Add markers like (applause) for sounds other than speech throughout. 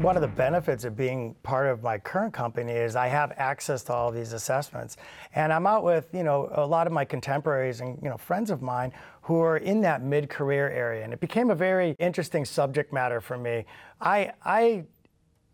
One of the benefits of being part of my current company is I have access to all these assessments. And I'm out with, you know, a lot of my contemporaries and, you know, friends of mine who are in that mid-career area. And it became a very interesting subject matter for me. I, I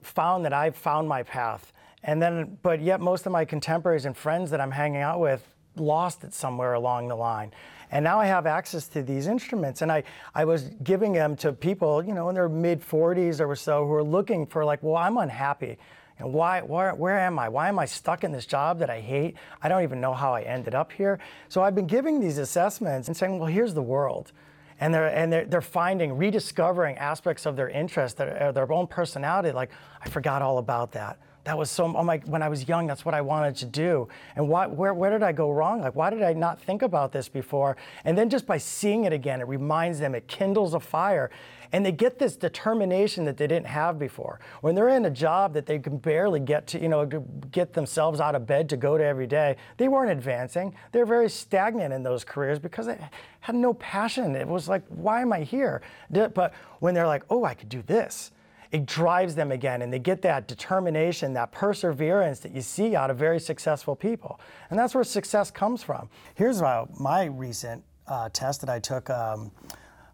found that I found my path. And then, but yet most of my contemporaries and friends that I'm hanging out with lost it somewhere along the line. And now I have access to these instruments. And I, I was giving them to people, you know, in their mid 40s or so who are looking for, like, well, I'm unhappy. And why, where, where am I? Why am I stuck in this job that I hate? I don't even know how I ended up here. So I've been giving these assessments and saying, well, here's the world. And they're, and they're, they're finding, rediscovering aspects of their interest, their, their own personality. Like, I forgot all about that that was so, when I was young, that's what I wanted to do. And why, where, where did I go wrong? Like, why did I not think about this before? And then just by seeing it again, it reminds them, it kindles a fire. And they get this determination that they didn't have before. When they're in a job that they can barely get to, you know, get themselves out of bed to go to every day, they weren't advancing. They're very stagnant in those careers because they had no passion. It was like, why am I here? But when they're like, oh, I could do this it drives them again and they get that determination, that perseverance that you see out of very successful people. And that's where success comes from. Here's uh, my recent uh, test that I took um,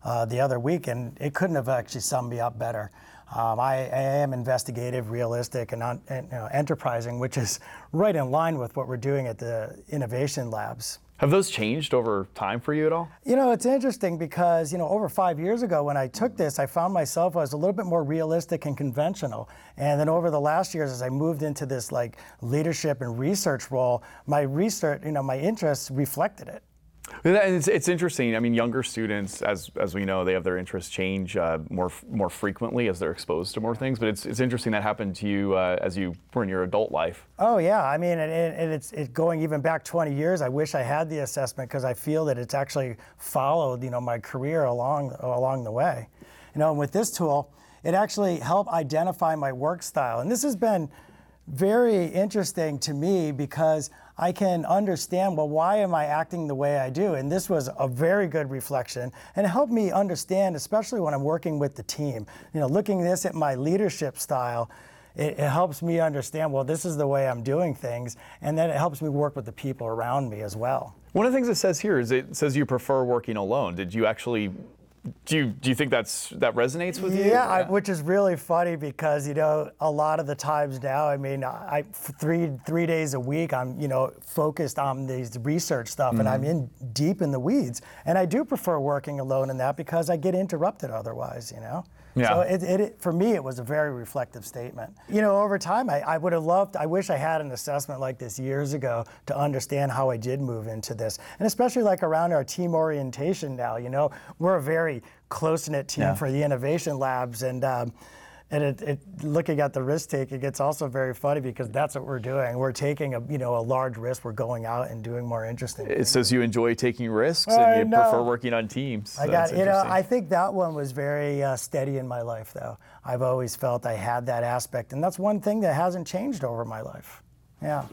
uh, the other week, and it couldn't have actually summed me up better. Um, I, I, am investigative, realistic, and, and you know, enterprising, which is (laughs) right in line with what we're doing at the innovation labs. Have those changed over time for you at all? You know, it's interesting because, you know, over five years ago when I took this, I found myself I was a little bit more realistic and conventional. And then over the last years, as I moved into this like leadership and research role, my research, you know, my interests reflected it. It's, it's interesting. I mean, younger students, as as we know, they have their interests change uh, more more frequently as they're exposed to more things. But it's it's interesting that happened to you uh, as you were in your adult life. Oh yeah, I mean, and, and it's it going even back 20 years. I wish I had the assessment because I feel that it's actually followed you know my career along along the way. You know, and with this tool, it actually helped identify my work style, and this has been very interesting to me because I can understand, well, why am I acting the way I do? And this was a very good reflection and it helped me understand, especially when I'm working with the team. You know, looking this at my leadership style, it, it, helps me understand, well, this is the way I'm doing things. And then it helps me work with the people around me as well. One of the things it says here is it says you prefer working alone. Did you actually do you do you think that's that resonates with you? Yeah, I, which is really funny because you know a lot of the times now, I mean, I three three days a week, I'm you know focused on these research stuff, mm-hmm. and I'm in deep in the weeds, and I do prefer working alone in that because I get interrupted otherwise, you know. Yeah. So it, it, for me, it was a very reflective statement. You know, over time, I, I would have loved, I wish I had an assessment like this years ago to understand how I did move into this. And especially like around our team orientation now, you know, we're a very close knit team yeah. for the innovation labs. And, um, and it, it, looking at the risk taking, it's also very funny because that's what we're doing. We're taking a you know a large risk. We're going out and doing more interesting. It things. says you enjoy taking risks and you prefer working on teams. I got you know I think that one was very uh, steady in my life though. I've always felt I had that aspect, and that's one thing that hasn't changed over my life. Yeah.